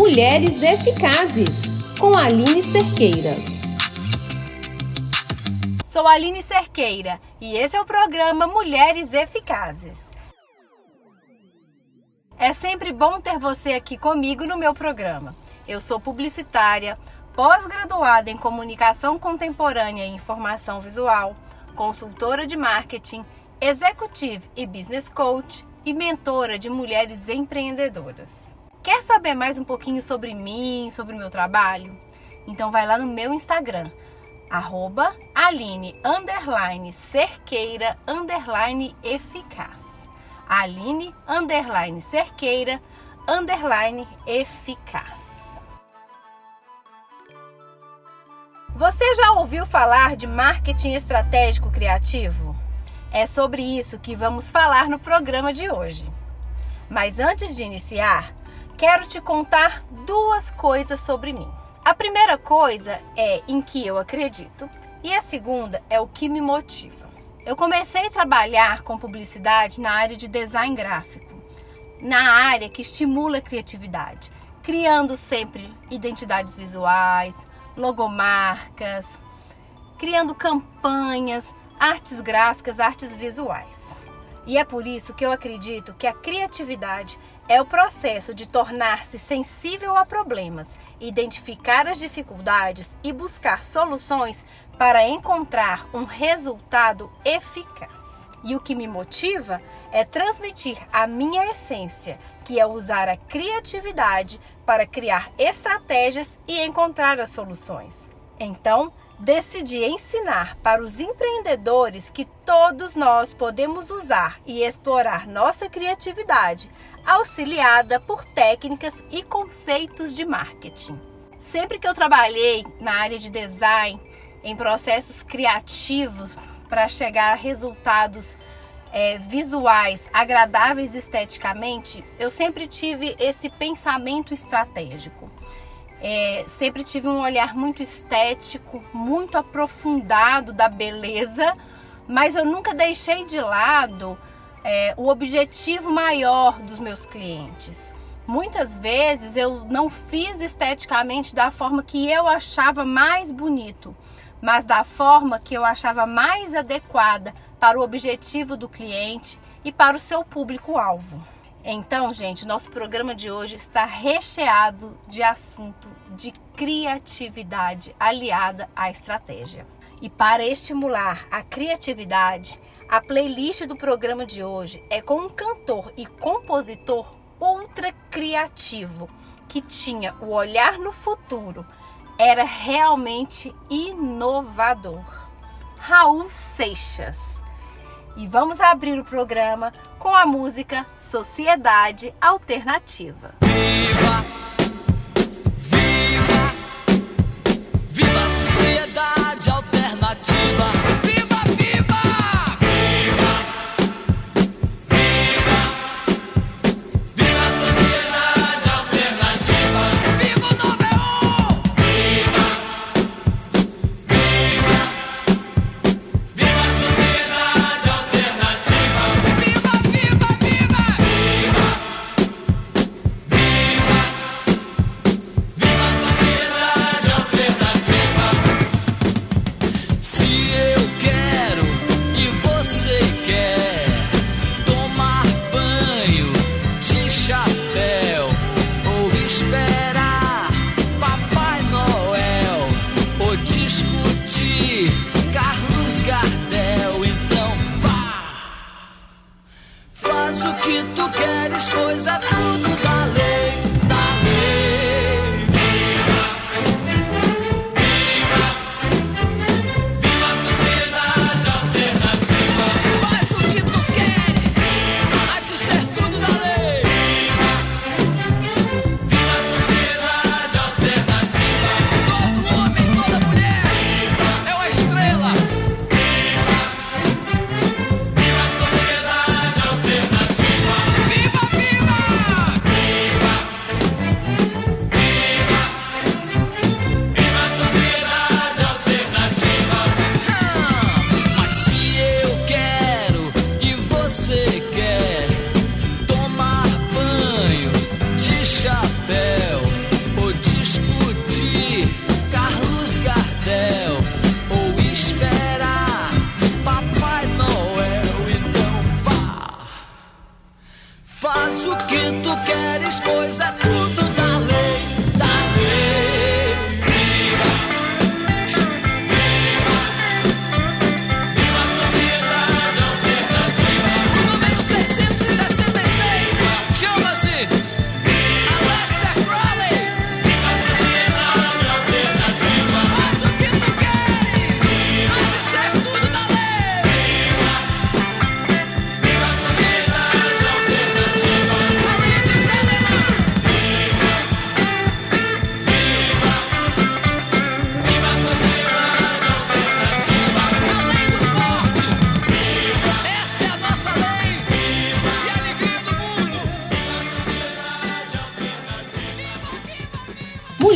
Mulheres Eficazes, com Aline Cerqueira. Sou Aline Cerqueira e esse é o programa Mulheres Eficazes. É sempre bom ter você aqui comigo no meu programa. Eu sou publicitária, pós-graduada em comunicação contemporânea e informação visual, consultora de marketing, executive e business coach e mentora de mulheres empreendedoras. Quer saber mais um pouquinho sobre mim, sobre o meu trabalho? Então vai lá no meu Instagram, arroba Aline underline cerqueira underline eficaz. Aline underline cerqueira underline eficaz. Você já ouviu falar de marketing estratégico criativo? É sobre isso que vamos falar no programa de hoje. Mas antes de iniciar, quero te contar duas coisas sobre mim. A primeira coisa é em que eu acredito, e a segunda é o que me motiva. Eu comecei a trabalhar com publicidade na área de design gráfico, na área que estimula a criatividade, criando sempre identidades visuais, logomarcas, criando campanhas, artes gráficas, artes visuais. E é por isso que eu acredito que a criatividade é o processo de tornar-se sensível a problemas, identificar as dificuldades e buscar soluções para encontrar um resultado eficaz. E o que me motiva é transmitir a minha essência, que é usar a criatividade para criar estratégias e encontrar as soluções. Então, decidi ensinar para os empreendedores que todos nós podemos usar e explorar nossa criatividade, auxiliada por técnicas e conceitos de marketing. Sempre que eu trabalhei na área de design, em processos criativos para chegar a resultados é, visuais agradáveis esteticamente, eu sempre tive esse pensamento estratégico. É, sempre tive um olhar muito estético, muito aprofundado da beleza, mas eu nunca deixei de lado é, o objetivo maior dos meus clientes. Muitas vezes eu não fiz esteticamente da forma que eu achava mais bonito, mas da forma que eu achava mais adequada para o objetivo do cliente e para o seu público-alvo. Então, gente, nosso programa de hoje está recheado de assunto de criatividade aliada à estratégia. E para estimular a criatividade, a playlist do programa de hoje é com um cantor e compositor ultra criativo que tinha o olhar no futuro, era realmente inovador. Raul Seixas e vamos abrir o programa com a música Sociedade Alternativa. Viva!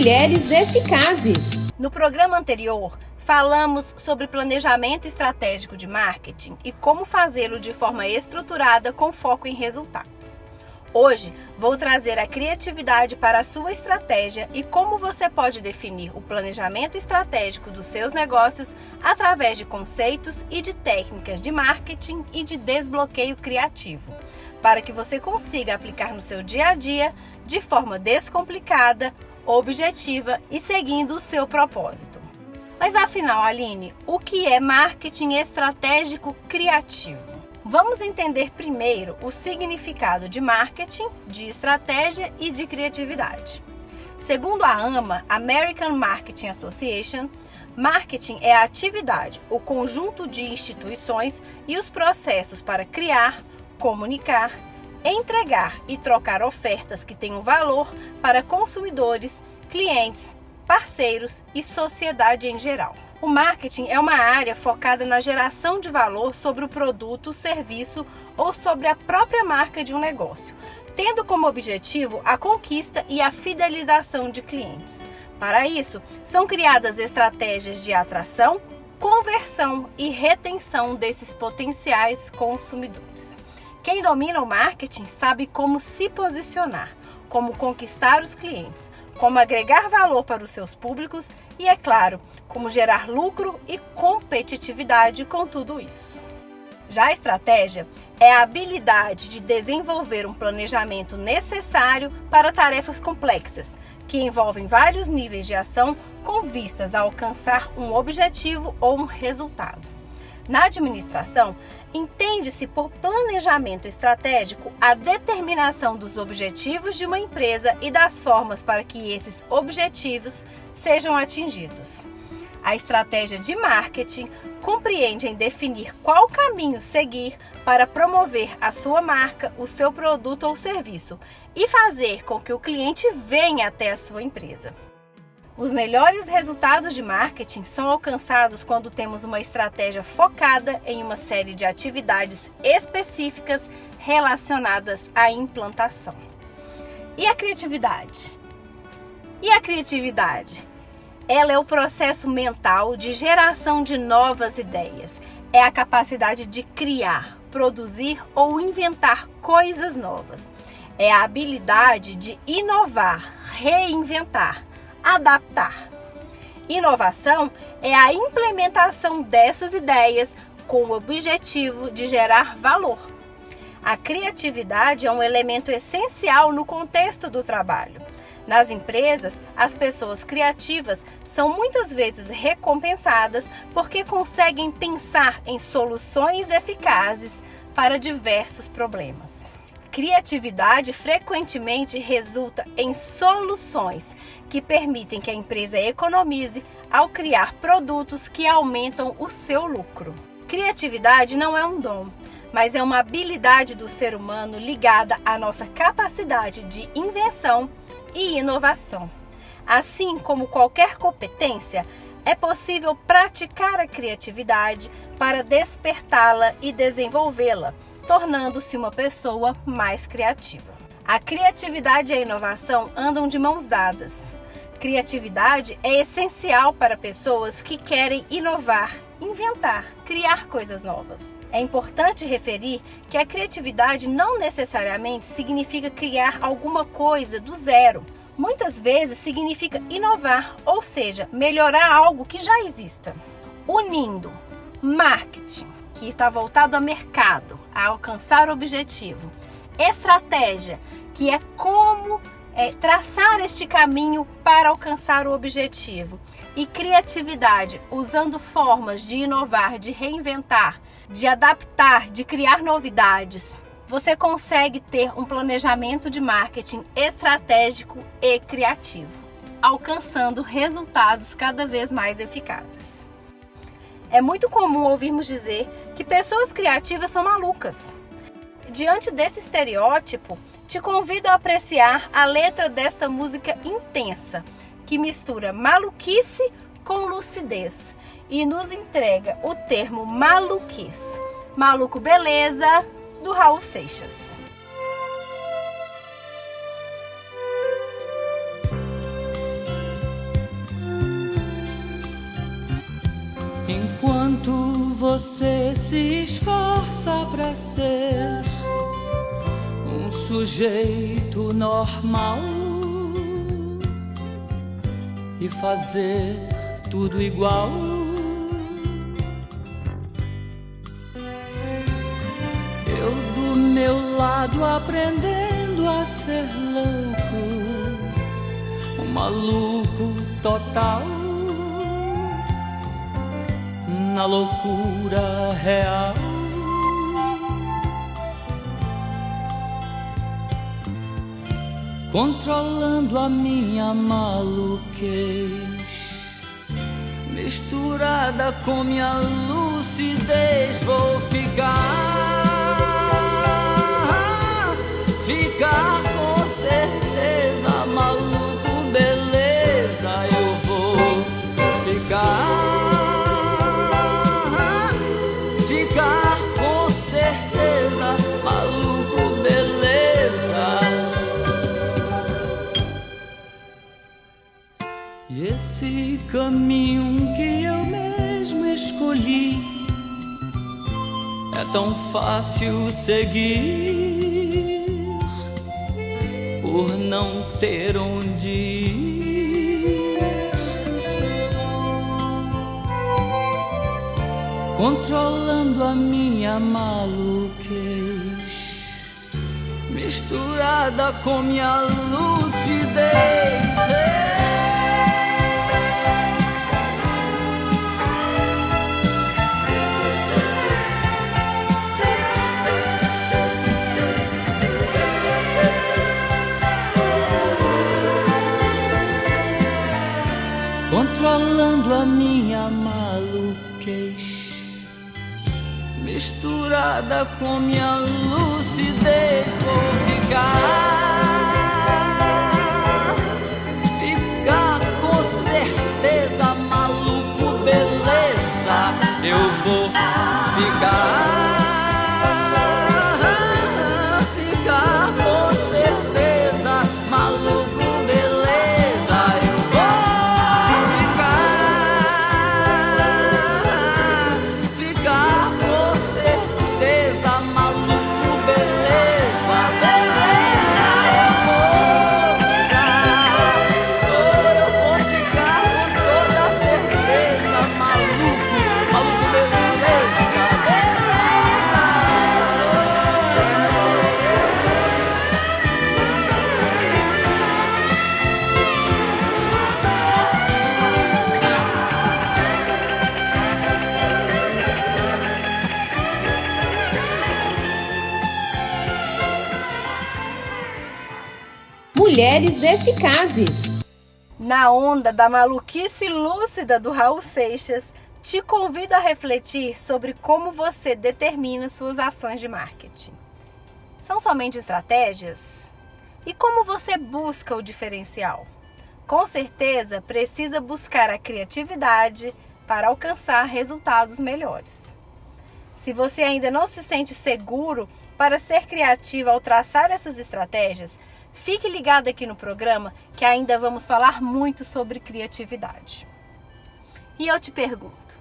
Mulheres eficazes. No programa anterior, falamos sobre planejamento estratégico de marketing e como fazê-lo de forma estruturada com foco em resultados. Hoje, vou trazer a criatividade para a sua estratégia e como você pode definir o planejamento estratégico dos seus negócios através de conceitos e de técnicas de marketing e de desbloqueio criativo, para que você consiga aplicar no seu dia a dia de forma descomplicada, objetiva e seguindo o seu propósito. Mas afinal, Aline, o que é marketing estratégico criativo? Vamos entender primeiro o significado de marketing, de estratégia e de criatividade. Segundo a AMA, American Marketing Association, marketing é a atividade, o conjunto de instituições e os processos para criar, comunicar, entregar e trocar ofertas que tenham valor para consumidores, clientes, parceiros e sociedade em geral. O marketing é uma área focada na geração de valor sobre o produto, serviço ou sobre a própria marca de um negócio, tendo como objetivo a conquista e a fidelização de clientes. Para isso, são criadas estratégias de atração, conversão e retenção desses potenciais consumidores. Quem domina o marketing sabe como se posicionar, como conquistar os clientes, como agregar valor para os seus públicos e, é claro, como gerar lucro e competitividade com tudo isso. Já a estratégia é a habilidade de desenvolver um planejamento necessário para tarefas complexas, que envolvem vários níveis de ação com vistas a alcançar um objetivo ou um resultado. Na administração, entende-se por planejamento estratégico a determinação dos objetivos de uma empresa e das formas para que esses objetivos sejam atingidos. A estratégia de marketing compreende em definir qual caminho seguir para promover a sua marca, o seu produto ou serviço e fazer com que o cliente venha até a sua empresa. Os melhores resultados de marketing são alcançados quando temos uma estratégia focada em uma série de atividades específicas relacionadas à implantação. E a criatividade? E a criatividade? Ela é o processo mental de geração de novas ideias. É a capacidade de criar, produzir ou inventar coisas novas. É a habilidade de inovar, reinventar adaptar. Inovação é a implementação dessas ideias com o objetivo de gerar valor. A criatividade é um elemento essencial no contexto do trabalho. Nas empresas, as pessoas criativas são muitas vezes recompensadas porque conseguem pensar em soluções eficazes para diversos problemas. Criatividade frequentemente resulta em soluções que permitem que a empresa economize ao criar produtos que aumentam o seu lucro. Criatividade não é um dom, mas é uma habilidade do ser humano ligada à nossa capacidade de invenção e inovação. Assim como qualquer competência, é possível praticar a criatividade para despertá-la e desenvolvê-la tornando-se uma pessoa mais criativa. A criatividade e a inovação andam de mãos dadas. Criatividade é essencial para pessoas que querem inovar, inventar, criar coisas novas. É importante referir que a criatividade não necessariamente significa criar alguma coisa do zero. Muitas vezes significa inovar, ou seja, melhorar algo que já exista. Unindo marketing, que está voltado ao mercado, a alcançar o objetivo. Estratégia, que é como é, traçar este caminho para alcançar o objetivo. E criatividade, usando formas de inovar, de reinventar, de adaptar, de criar novidades. Você consegue ter um planejamento de marketing estratégico e criativo, alcançando resultados cada vez mais eficazes. É muito comum ouvirmos dizer que pessoas criativas são malucas. Diante desse estereótipo, te convido a apreciar a letra desta música intensa, que mistura maluquice com lucidez e nos entrega o termo maluquice. Maluco Beleza, do Raul Seixas. Enquanto você se esforça para ser um sujeito normal e fazer tudo igual. Eu do meu lado aprendendo a ser louco, um maluco total na loucura real. Controlando a minha maluquez, misturada com minha lucidez, vou ficar, ficar tão fácil seguir por não ter onde ir. controlando a minha maluquez, misturada com minha lucidez. A minha maluquez misturada com minha lucidez vou ficar ficar com certeza maluco beleza eu vou ficar Mulheres eficazes. Na onda da maluquice lúcida do Raul Seixas, te convido a refletir sobre como você determina suas ações de marketing. São somente estratégias? E como você busca o diferencial? Com certeza precisa buscar a criatividade para alcançar resultados melhores. Se você ainda não se sente seguro para ser criativo ao traçar essas estratégias, fique ligado aqui no programa que ainda vamos falar muito sobre criatividade. E eu te pergunto: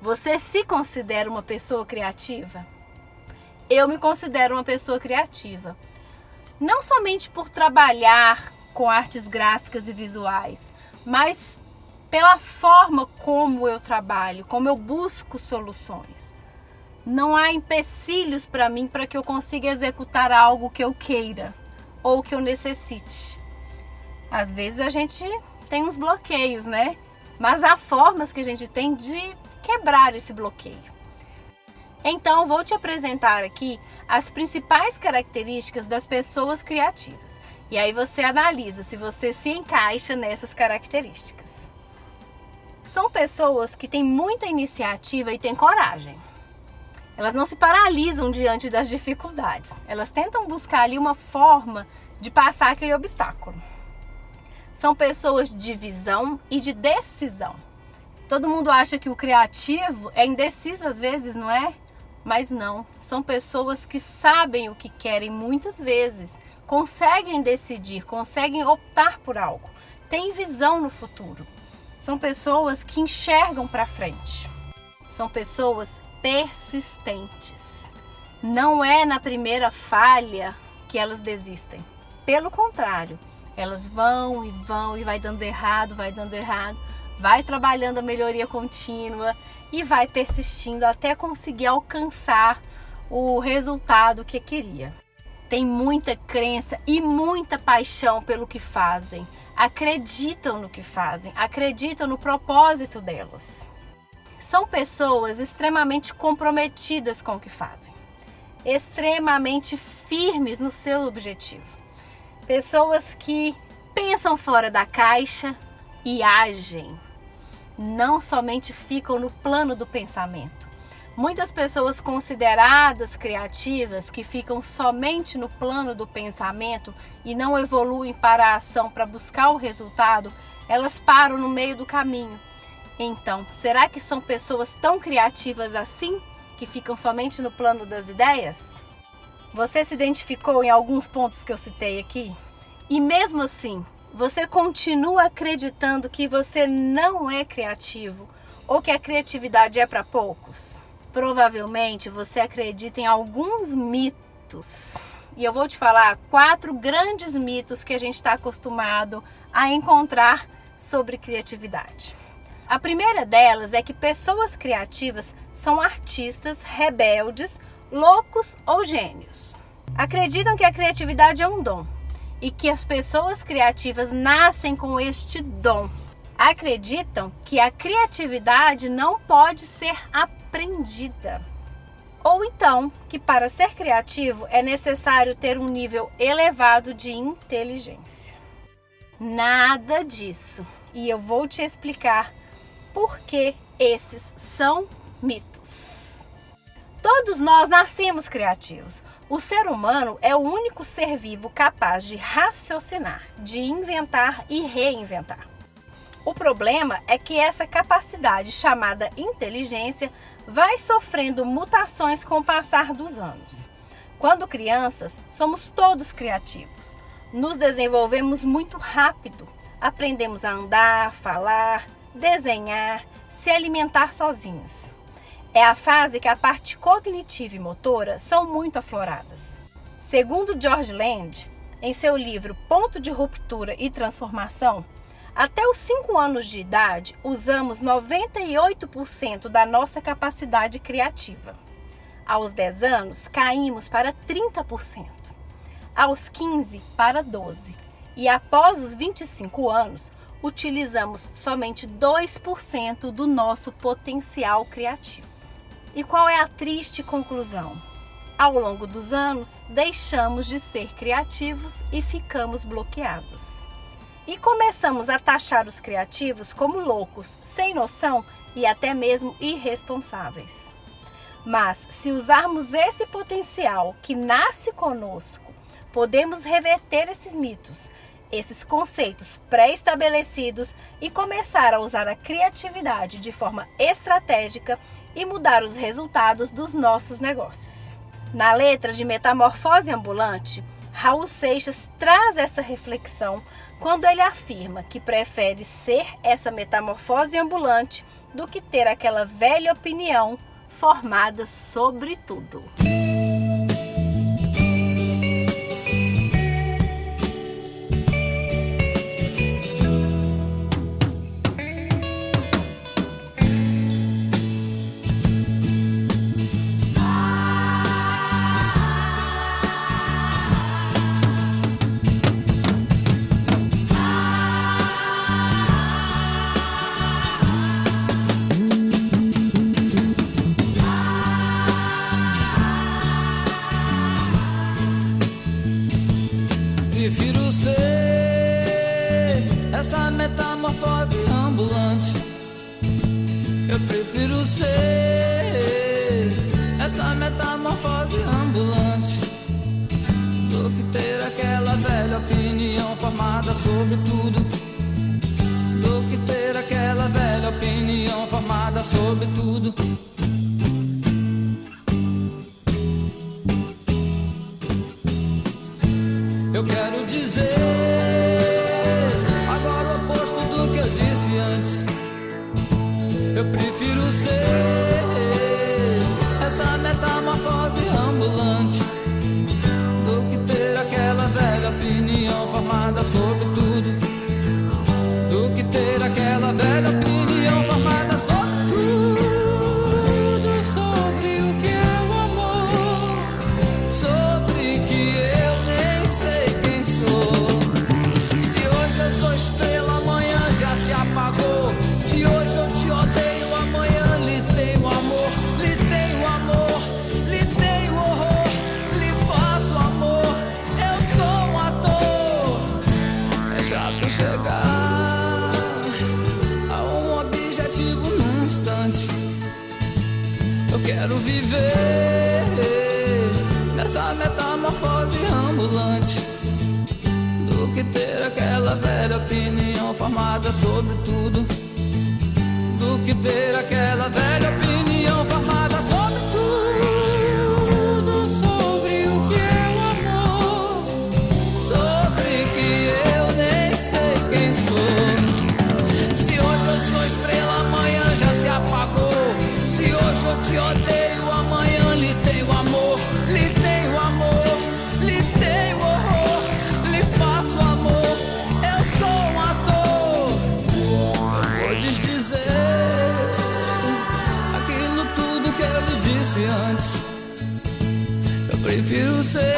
você se considera uma pessoa criativa? Eu me considero uma pessoa criativa. Não somente por trabalhar com artes gráficas e visuais, mas pela forma como eu trabalho, como eu busco soluções. Não há empecilhos para mim para que eu consiga executar algo que eu queira. Ou que eu necessite. Às vezes a gente tem uns bloqueios, né? Mas há formas que a gente tem de quebrar esse bloqueio. Então, vou te apresentar aqui as principais características das pessoas criativas. E aí você analisa se você se encaixa nessas características. São pessoas que têm muita iniciativa e têm coragem. Elas não se paralisam diante das dificuldades. Elas tentam buscar ali uma forma de passar aquele obstáculo. São pessoas de visão e de decisão. Todo mundo acha que o criativo é indeciso às vezes, não é? Mas não, são pessoas que sabem o que querem muitas vezes, conseguem decidir, conseguem optar por algo, têm visão no futuro. São pessoas que enxergam para frente. São pessoas persistentes. Não é na primeira falha que elas desistem. Pelo contrário, elas vão e vão e vai dando errado, vai dando errado, vai trabalhando a melhoria contínua e vai persistindo até conseguir alcançar o resultado que queria. Tem muita crença e muita paixão pelo que fazem. Acreditam no que fazem, acreditam no propósito delas. São pessoas extremamente comprometidas com o que fazem, extremamente firmes no seu objetivo. Pessoas que pensam fora da caixa e agem não somente ficam no plano do pensamento. Muitas pessoas consideradas criativas que ficam somente no plano do pensamento e não evoluem para a ação para buscar o resultado, elas param no meio do caminho. Então, será que são pessoas tão criativas assim que ficam somente no plano das ideias? Você se identificou em alguns pontos que eu citei aqui? E mesmo assim, você continua acreditando que você não é criativo ou que a criatividade é para poucos? Provavelmente você acredita em alguns mitos. E eu vou te falar quatro grandes mitos que a gente está acostumado a encontrar sobre criatividade. A primeira delas é que pessoas criativas são artistas rebeldes, loucos ou gênios. Acreditam que a criatividade é um dom e que as pessoas criativas nascem com este dom. Acreditam que a criatividade não pode ser aprendida. Ou então, que para ser criativo é necessário ter um nível elevado de inteligência. Nada disso. E eu vou te explicar por que esses são mitos. Todos nós nascemos criativos. O ser humano é o único ser vivo capaz de raciocinar, de inventar e reinventar. O problema é que essa capacidade, chamada inteligência, vai sofrendo mutações com o passar dos anos. Quando crianças, somos todos criativos. Nos desenvolvemos muito rápido. Aprendemos a andar, falar, desenhar, se alimentar sozinhos. É a fase que a parte cognitiva e motora são muito afloradas. Segundo George Land, em seu livro Ponto de Ruptura e Transformação, até os 5 anos de idade usamos 98% da nossa capacidade criativa. Aos 10 anos, caímos para 30%. Aos 15, para 12%. E após os 25 anos, utilizamos somente 2% do nosso potencial criativo. E qual é a triste conclusão? Ao longo dos anos, deixamos de ser criativos e ficamos bloqueados. E começamos a taxar os criativos como loucos, sem noção e até mesmo irresponsáveis. Mas se usarmos esse potencial que nasce conosco, podemos reverter esses mitos, esses conceitos pré-estabelecidos e começar a usar a criatividade de forma estratégica e mudar os resultados dos nossos negócios. Na letra de Metamorfose Ambulante, Raul Seixas traz essa reflexão quando ele afirma que prefere ser essa metamorfose ambulante do que ter aquela velha opinião formada sobre tudo. Prefiro quero viver nessa metamorfose ambulante do que ter aquela velha opinião formada sobre tudo. Do que ter aquela velha opinião formada sobre tudo. Eu te odeio, amanhã lhe tenho amor. Lhe tenho amor, lhe tenho horror. Lhe faço amor, eu sou um ator. Eu vou desdizer aquilo tudo que eu lhe disse antes. Eu prefiro ser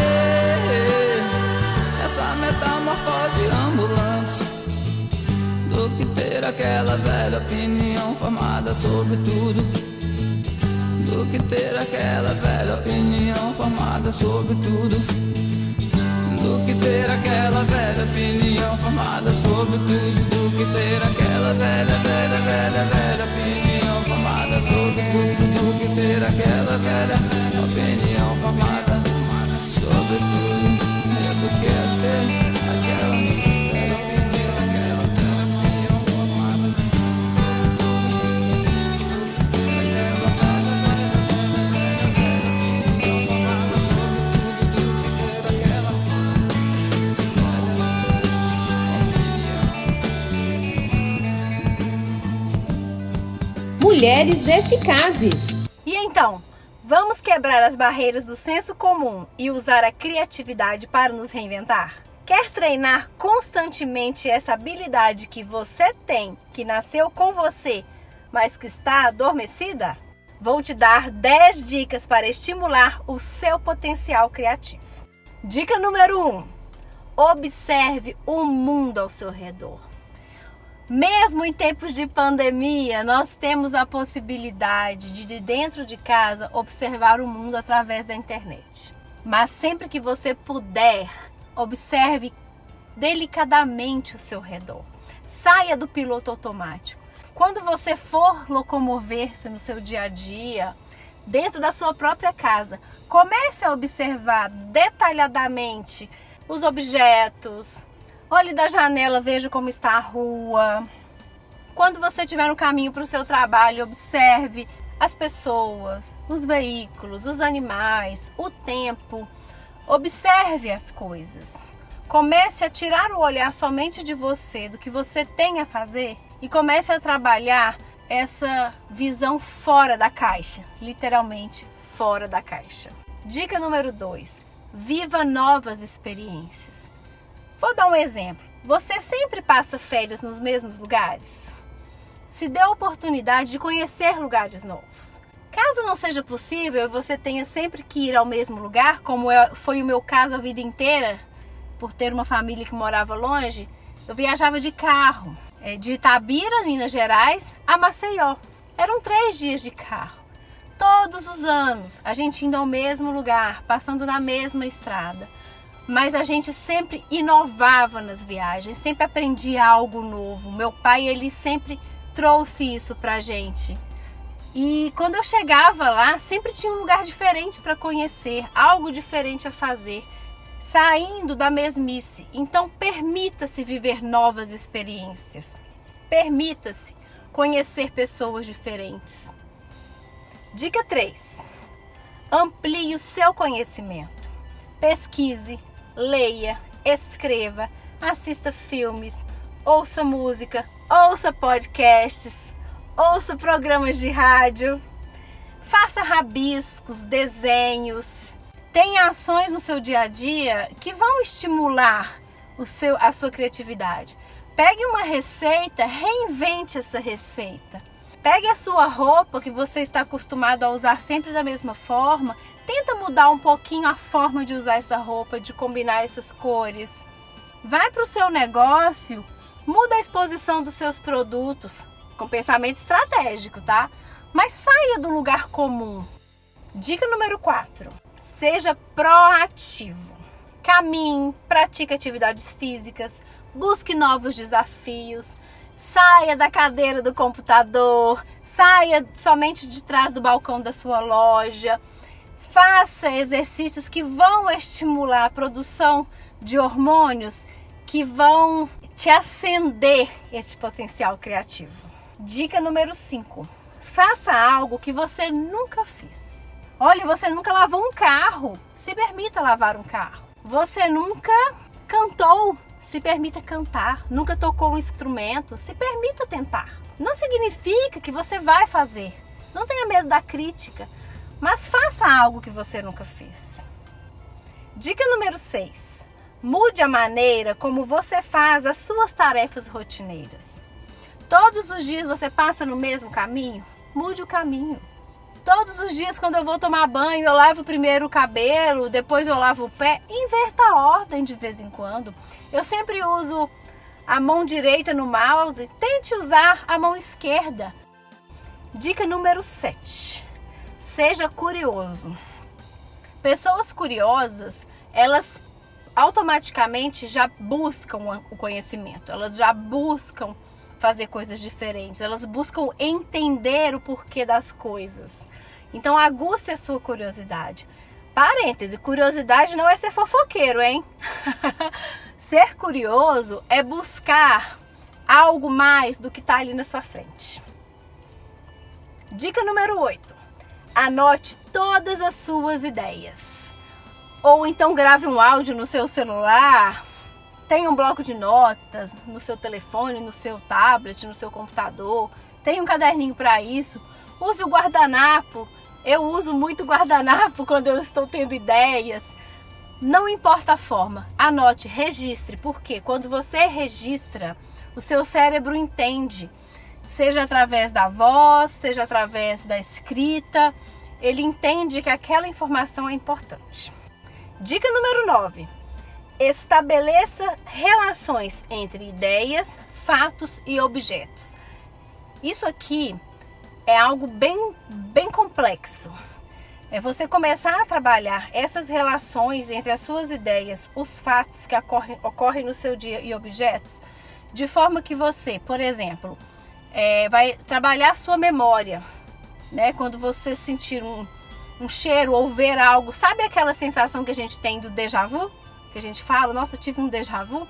essa metamorfose ambulante do que ter aquela velha opinião formada sobre tudo. Do que ter aquela velha opinião formada sobre tudo. Do que ter aquela velha opinião formada sobre tudo. Do que ter aquela velha, velha, velha, velha opinião formada sobre tudo. Do que ter aquela velha opinião formada sobre tudo. É do que ter Mulheres eficazes. E então, vamos quebrar as barreiras do senso comum e usar a criatividade para nos reinventar? Quer treinar constantemente essa habilidade que você tem, que nasceu com você, mas que está adormecida? Vou te dar 10 dicas para estimular o seu potencial criativo. Dica número 1: observe o mundo ao seu redor. Mesmo em tempos de pandemia, nós temos a possibilidade de, de dentro de casa, observar o mundo através da internet. Mas sempre que você puder, observe delicadamente o seu redor. Saia do piloto automático. Quando você for locomover-se no seu dia a dia, dentro da sua própria casa, comece a observar detalhadamente os objetos, Olhe da janela, veja como está a rua. Quando você estiver no caminho para o seu trabalho, observe as pessoas, os veículos, os animais, o tempo. Observe as coisas. Comece a tirar o olhar somente de você, do que você tem a fazer, e comece a trabalhar essa visão fora da caixa literalmente fora da caixa. Dica número 2: viva novas experiências. Vou dar um exemplo. Você sempre passa férias nos mesmos lugares? Se dê a oportunidade de conhecer lugares novos. Caso não seja possível e você tenha sempre que ir ao mesmo lugar, como é- foi o meu caso a vida inteira, por ter uma família que morava longe, eu viajava de carro, eh, de Itabira, Minas Gerais, a Maceió. Eram três dias de carro. Todos os anos, a gente indo ao mesmo lugar, passando na mesma estrada. Mas a gente sempre inovava nas viagens, sempre aprendia algo novo. Meu pai, ele sempre trouxe isso pra gente. E quando eu chegava lá, sempre tinha um lugar diferente para conhecer, algo diferente a fazer, saindo da mesmice. Então, permita-se viver novas experiências. Permita-se conhecer pessoas diferentes. Dica 3. Amplie o seu conhecimento. Pesquise, leia, escreva, assista filmes, ouça música, ouça podcasts, ouça programas de rádio, faça rabiscos, desenhos, tenha ações no seu dia a dia que vão estimular o seu, a sua criatividade. Pegue uma receita, reinvente essa receita. Pegue a sua roupa que você está acostumado a usar sempre da mesma forma, tenta mudar um pouquinho a forma de usar essa roupa, de combinar essas cores. Vai para o seu negócio, muda a exposição dos seus produtos, com pensamento estratégico, tá? Mas saia do lugar comum. Dica número 4. Seja proativo. Caminhe, pratique atividades físicas, busque novos desafios, saia da cadeira do computador, saia somente de trás do balcão da sua loja. Faça exercícios que vão estimular a produção de hormônios que vão te acender esse potencial criativo. Dica número 5. Faça algo que você nunca fez. Olha, você nunca lavou um carro. Se permita lavar um carro. Você nunca cantou. Se permita cantar. Nunca tocou um instrumento. Se permita tentar. Não significa que você vai fazer. Não tenha medo da crítica. Mas faça algo que você nunca fez. Dica número 6. Mude a maneira como você faz as suas tarefas rotineiras. Todos os dias você passa no mesmo caminho? Mude o caminho. Todos os dias, quando eu vou tomar banho, eu lavo primeiro o cabelo, depois eu lavo o pé. Inverta a ordem de vez em quando. Eu sempre uso a mão direita no mouse. Tente usar a mão esquerda. Dica número 7. Seja curioso. Pessoas curiosas, elas automaticamente já buscam o conhecimento, elas já buscam fazer coisas diferentes, elas buscam entender o porquê das coisas. Então aguce a sua curiosidade. Parêntese, curiosidade não é ser fofoqueiro, hein? ser curioso é buscar algo mais do que está ali na sua frente. Dica número 8. Anote todas as suas ideias. Ou então grave um áudio no seu celular tem um bloco de notas no seu telefone, no seu tablet, no seu computador. Tem um caderninho para isso. Use o guardanapo. Eu uso muito guardanapo quando eu estou tendo ideias. Não importa a forma, anote, registre, porque quando você registra, o seu cérebro entende, seja através da voz, seja através da escrita, ele entende que aquela informação é importante. Dica número 9 estabeleça relações entre ideias, fatos e objetos. Isso aqui é algo bem, bem complexo. É você começar a trabalhar essas relações entre as suas ideias, os fatos que ocorrem, ocorrem no seu dia e objetos, de forma que você, por exemplo, é, vai trabalhar sua memória, né? Quando você sentir um, um cheiro ou ver algo, sabe aquela sensação que a gente tem do déjà vu? que a gente fala, nossa, tive um déjà vu,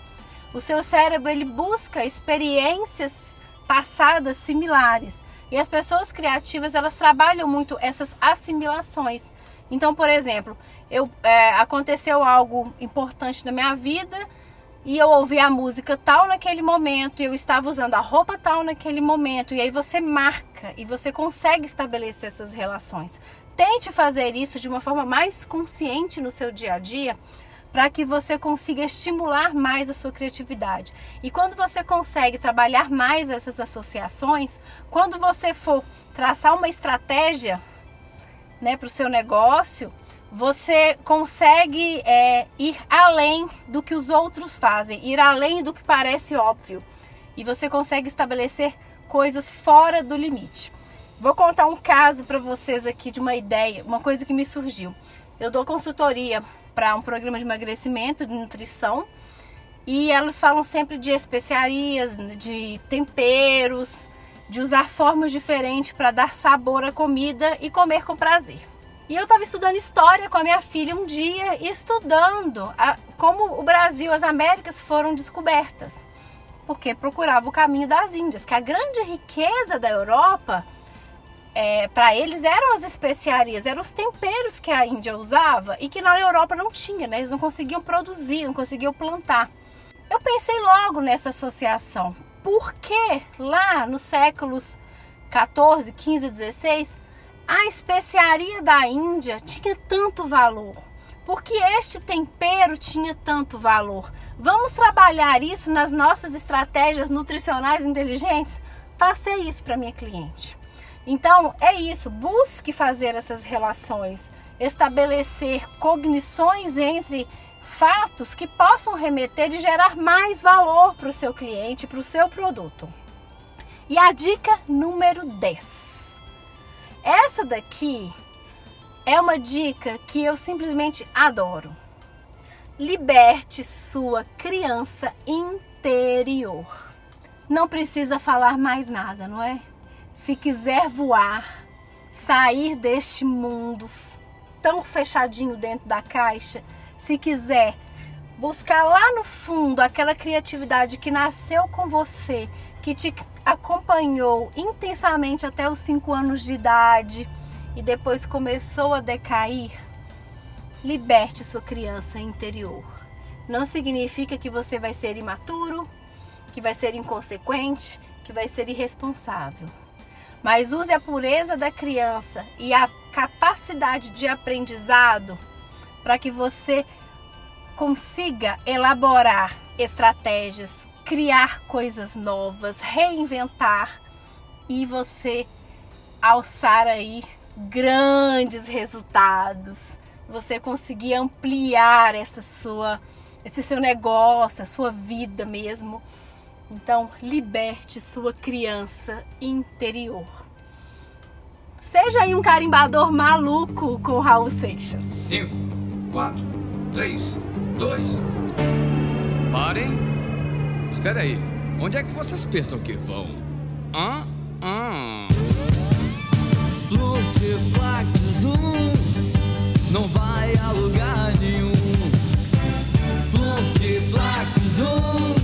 o seu cérebro ele busca experiências passadas similares. E as pessoas criativas, elas trabalham muito essas assimilações. Então, por exemplo, eu, é, aconteceu algo importante na minha vida e eu ouvi a música tal naquele momento, e eu estava usando a roupa tal naquele momento, e aí você marca e você consegue estabelecer essas relações. Tente fazer isso de uma forma mais consciente no seu dia a dia, para que você consiga estimular mais a sua criatividade. E quando você consegue trabalhar mais essas associações, quando você for traçar uma estratégia né, para o seu negócio, você consegue é, ir além do que os outros fazem, ir além do que parece óbvio. E você consegue estabelecer coisas fora do limite. Vou contar um caso para vocês aqui de uma ideia, uma coisa que me surgiu. Eu dou consultoria para um programa de emagrecimento, de nutrição. E elas falam sempre de especiarias, de temperos, de usar formas diferentes para dar sabor à comida e comer com prazer. E eu estava estudando história com a minha filha um dia, estudando a, como o Brasil, as Américas foram descobertas. Porque procurava o caminho das Índias, que a grande riqueza da Europa, é, para eles, eram as especiarias, eram os temperos que a Índia usava e que na Europa não tinha, né? Eles não conseguiam produzir, não conseguiam plantar. Eu pensei logo nessa associação. Por que lá nos séculos 14, 15, 16 a especiaria da Índia tinha tanto valor? Porque este tempero tinha tanto valor? Vamos trabalhar isso nas nossas estratégias nutricionais inteligentes? Passei isso para minha cliente. Então, é isso, busque fazer essas relações, estabelecer cognições entre fatos que possam remeter e gerar mais valor para o seu cliente, para o seu produto. E a dica número 10. Essa daqui é uma dica que eu simplesmente adoro. Liberte sua criança interior. Não precisa falar mais nada, não é? Se quiser voar, sair deste mundo tão fechadinho dentro da caixa, se quiser buscar lá no fundo aquela criatividade que nasceu com você, que te acompanhou intensamente até os 5 anos de idade e depois começou a decair, liberte sua criança interior. Não significa que você vai ser imaturo, que vai ser inconsequente, que vai ser irresponsável. Mas use a pureza da criança e a capacidade de aprendizado para que você consiga elaborar estratégias, criar coisas novas, reinventar e você alçar aí grandes resultados. Você conseguir ampliar essa sua esse seu negócio, a sua vida mesmo. Então, liberte sua criança interior. Seja aí um carimbador maluco com Raul Seixas. 5, 4, 3, 2. Parem. Espera aí. Onde é que vocês pensam que vão? Hã? Hã? Plutiplac Zoom não vai a lugar nenhum. Plutiplac Zoom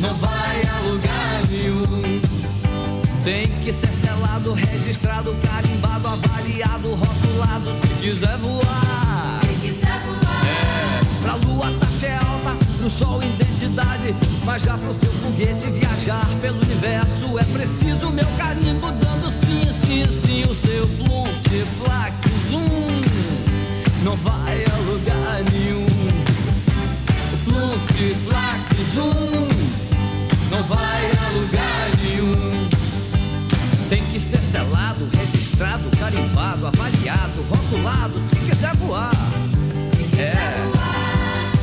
não vai a lugar nenhum. Tem que ser selado, registrado, carimbado, avaliado, rotulado se quiser voar. Se quiser voar. É, pra lua taxa é alta, pro sol identidade. Mas já pro seu foguete viajar pelo universo é preciso meu carimbo dando sim, sim, sim. O seu plutiplac zoom não vai a lugar nenhum. Plutiplac zoom não vai a lugar nenhum. Tem que ser selado, registrado, carimbado, avaliado, rotulado, se quiser voar. É.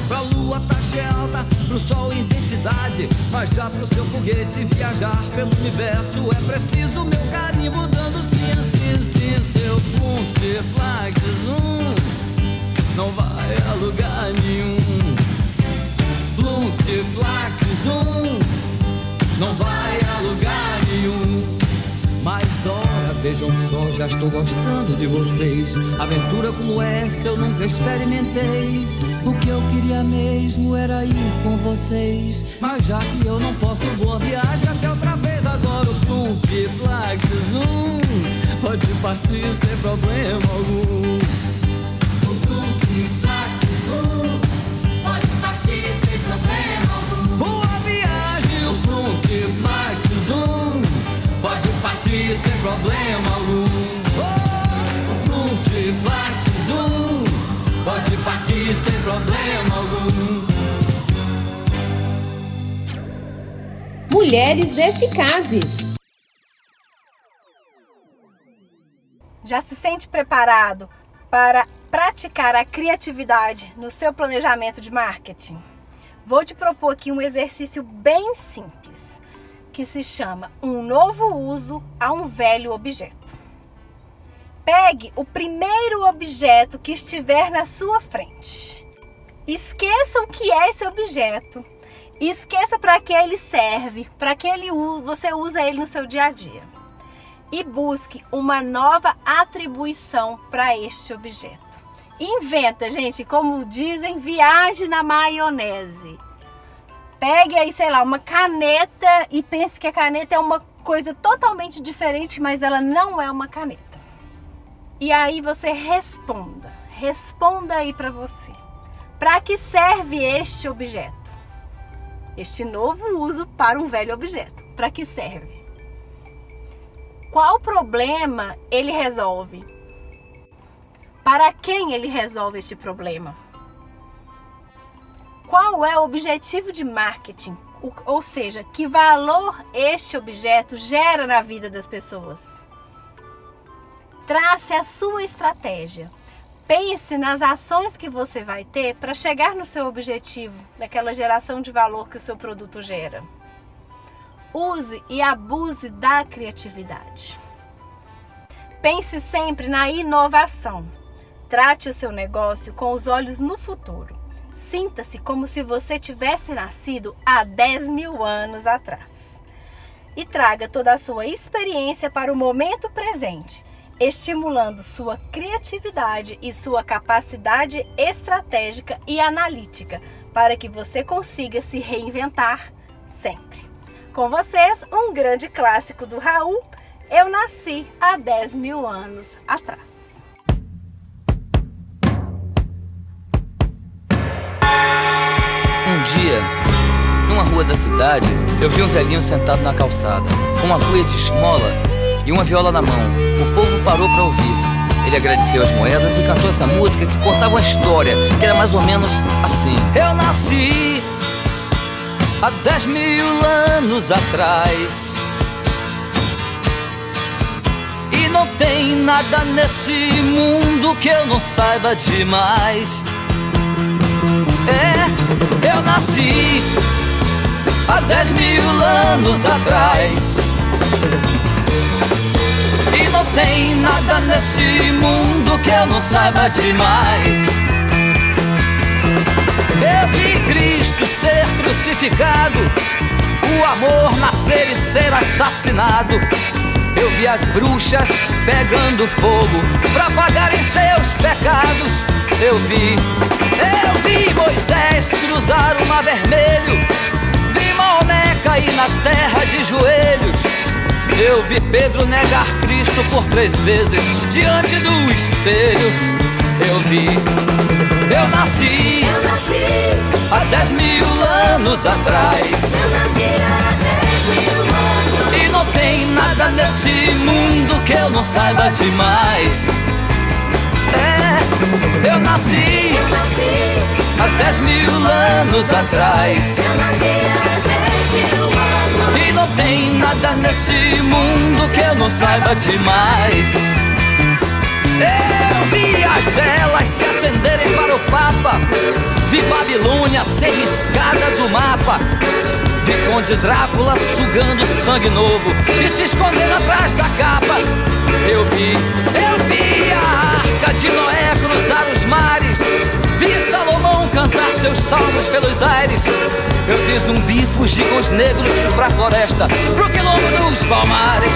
Pra lua taxa é alta, pro sol identidade. Mas já pro seu foguete viajar pelo universo é preciso meu carimbo dando sim, sim, sim. Seu plutiplac zoom não vai a lugar nenhum. Plutiplac zoom não vai a lugar nenhum. Mas ora, vejam só, já estou gostando de vocês. Aventura como essa eu nunca experimentei. O que eu queria mesmo era ir com vocês. Mas já que eu não posso, boa viagem até outra vez. Agora o Plutiplac Zoom pode partir sem problema algum. O Plutiplac Zoom pode partir sem problema algum. Boa viagem, o Plutiplac Zoom pode partir sem problema algum. Oh, o Plutiplac Zoom pode partir sem problema algum. Mulheres eficazes. Já se sente preparado para praticar a criatividade no seu planejamento de marketing? Vou te propor aqui um exercício bem simples, que se chama Um Novo Uso a um Velho Objeto. Pegue o primeiro objeto que estiver na sua frente. Esqueça o que é esse objeto. Esqueça para que ele serve, para que ele você usa ele no seu dia a dia. E busque uma nova atribuição para este objeto. Inventa, gente, como dizem, viaje na maionese. Pegue aí, sei lá, uma caneta e pense que a caneta é uma coisa totalmente diferente, mas ela não é uma caneta. E aí você responda. Responda aí para você. Para que serve este objeto? Este novo uso para um velho objeto. Para que serve? Qual problema ele resolve? Para quem ele resolve este problema? Qual é o objetivo de marketing? Ou seja, que valor este objeto gera na vida das pessoas? Trace a sua estratégia. Pense nas ações que você vai ter para chegar no seu objetivo, daquela geração de valor que o seu produto gera. Use e abuse da criatividade. Pense sempre na inovação. Trate o seu negócio com os olhos no futuro. Sinta-se como se você tivesse nascido há 10 mil anos atrás. E traga toda a sua experiência para o momento presente, estimulando sua criatividade e sua capacidade estratégica e analítica para que você consiga se reinventar sempre. Com vocês, um grande clássico do Raul, Eu Nasci há 10 mil anos atrás. Um dia, numa rua da cidade, eu vi um velhinho sentado na calçada, com uma cuia de esmola e uma viola na mão. Parou para ouvir. Ele agradeceu as moedas e cantou essa música que contava uma história, que era mais ou menos assim. Eu nasci há 10 mil anos atrás. E não tem nada nesse mundo que eu não saiba demais. É, eu nasci há 10 mil anos atrás. Tem nada nesse mundo que eu não saiba demais. Eu vi Cristo ser crucificado, o amor nascer e ser assassinado. Eu vi as bruxas pegando fogo pra pagarem seus pecados. Eu vi, eu vi Moisés cruzar o mar vermelho. Vi Maomé cair na terra de joelhos. Eu vi Pedro negar Cristo por três vezes diante do espelho. Eu vi, eu nasci, há dez mil anos atrás. E não tem nada nesse mundo que eu não saiba demais. É, eu nasci, há dez mil anos atrás. E não tem nada nesse mundo que eu não saiba demais. Eu vi as velas se acenderem para o Papa. Vi Babilônia ser riscada do mapa. Vi Conde Drácula sugando sangue novo e se escondendo atrás da capa. Eu vi, eu vi a arca de Noé cruzar os mares. Vi Salomão cantar seus salmos pelos aires. Eu vi zumbi fugir com os negros pra floresta, pro quilombo dos palmares.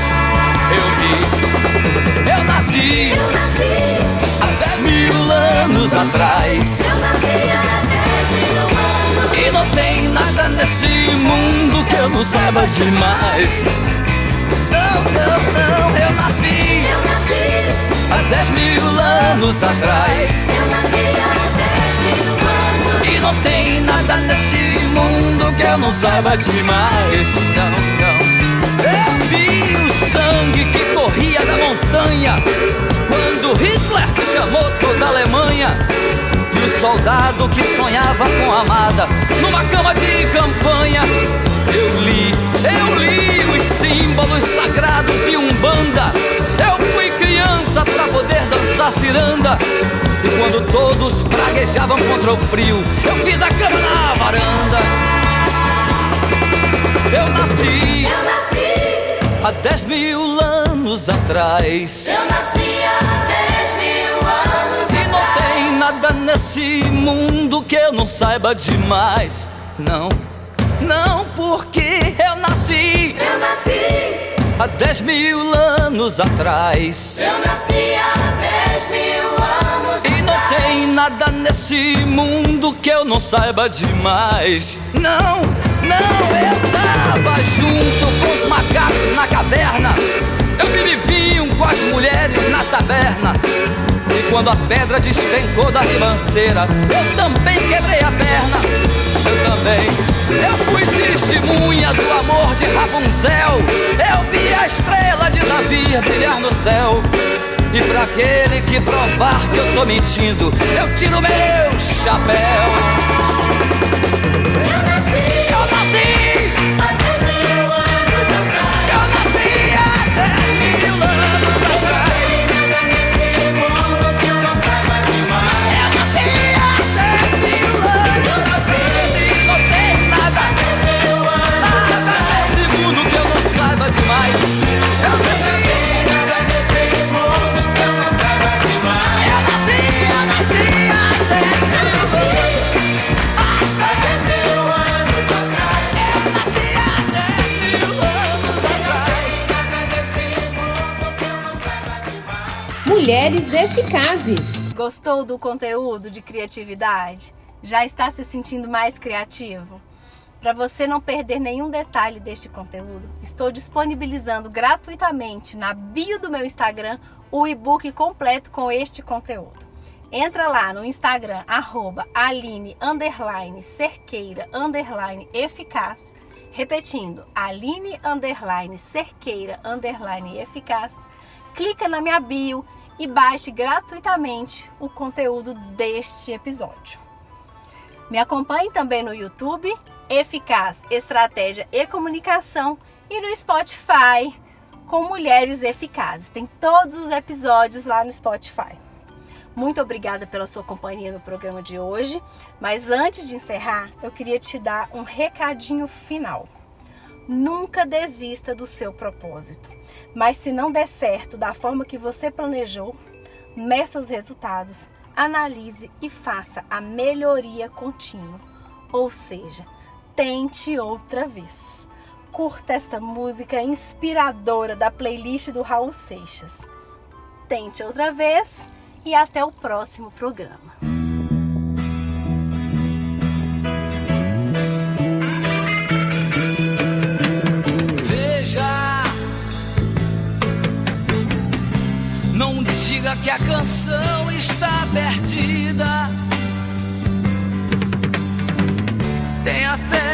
Eu vi, eu nasci, há dez mil anos atrás. E não tem nada nesse mundo que eu não saiba demais. Não, não, não, eu nasci, há dez mil anos atrás. E não tem nada nesse mundo que eu não saiba demais. Não, não. Eu vi o sangue que corria da montanha quando Hitler chamou toda a Alemanha. E o soldado que sonhava com a amada numa cama de campanha. Praguejavam contra o frio, eu fiz a cama na varanda. Eu nasci, há dez mil anos atrás. Eu nasci há 10 mil anos E não tem nada nesse mundo que eu não saiba demais. Não, não, porque eu nasci Eu nasci, há 10 mil anos atrás. eu nasci há 10 E não tem nada nesse mundo que eu não saiba demais. Não, não, eu tava junto com os macacos na caverna. Eu bebi vinho com as mulheres na taberna. E quando a pedra despencou da ribanceira, eu também quebrei a perna. Eu também. Eu fui testemunha do amor de Rapunzel. Eu vi a estrela de Davi brilhar no céu. E pra aquele que provar que eu tô mentindo, eu tiro meu chapéu. Eficazes. Gostou do conteúdo de criatividade? Já está se sentindo mais criativo? Para você não perder nenhum detalhe deste conteúdo, estou disponibilizando gratuitamente na bio do meu Instagram o e-book completo com este conteúdo. Entra lá no Instagram, arroba Aline underline Cerqueira underline eficaz. Repetindo, Aline underline Cerqueira underline eficaz. Clica na minha bio e baixe gratuitamente o conteúdo deste episódio. Me acompanhe também no YouTube, Eficaz Estratégia e Comunicação, e no Spotify, com Mulheres Eficazes. Tem todos os episódios lá no Spotify. Muito obrigada pela sua companhia no programa de hoje, mas antes de encerrar, eu queria te dar um recadinho final. Nunca desista do seu propósito, mas se não der certo da forma que você planejou, meça os resultados, analise e faça a melhoria contínua. Ou seja, tente outra vez. Curta esta música inspiradora da playlist do Raul Seixas. Tente outra vez e até o próximo programa. Diga que a canção está perdida. Tenha fé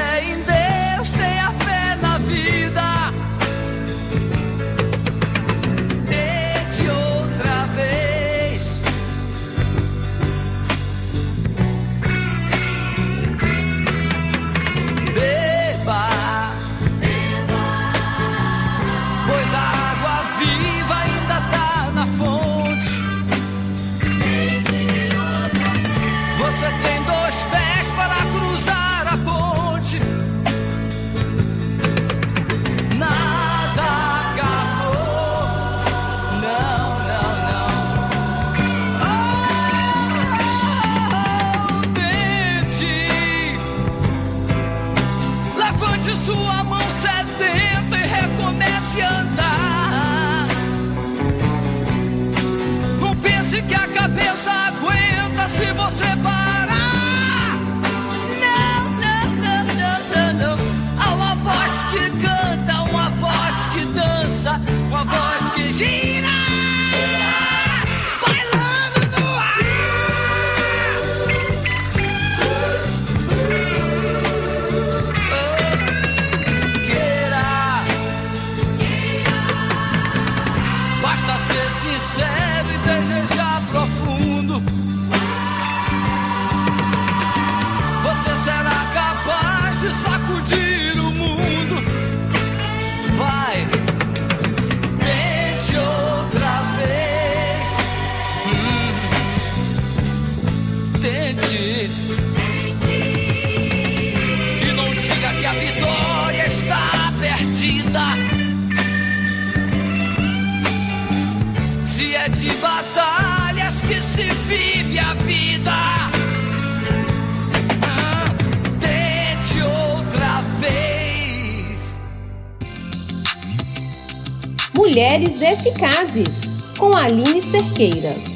Mulheres Eficazes, com Aline Cerqueira.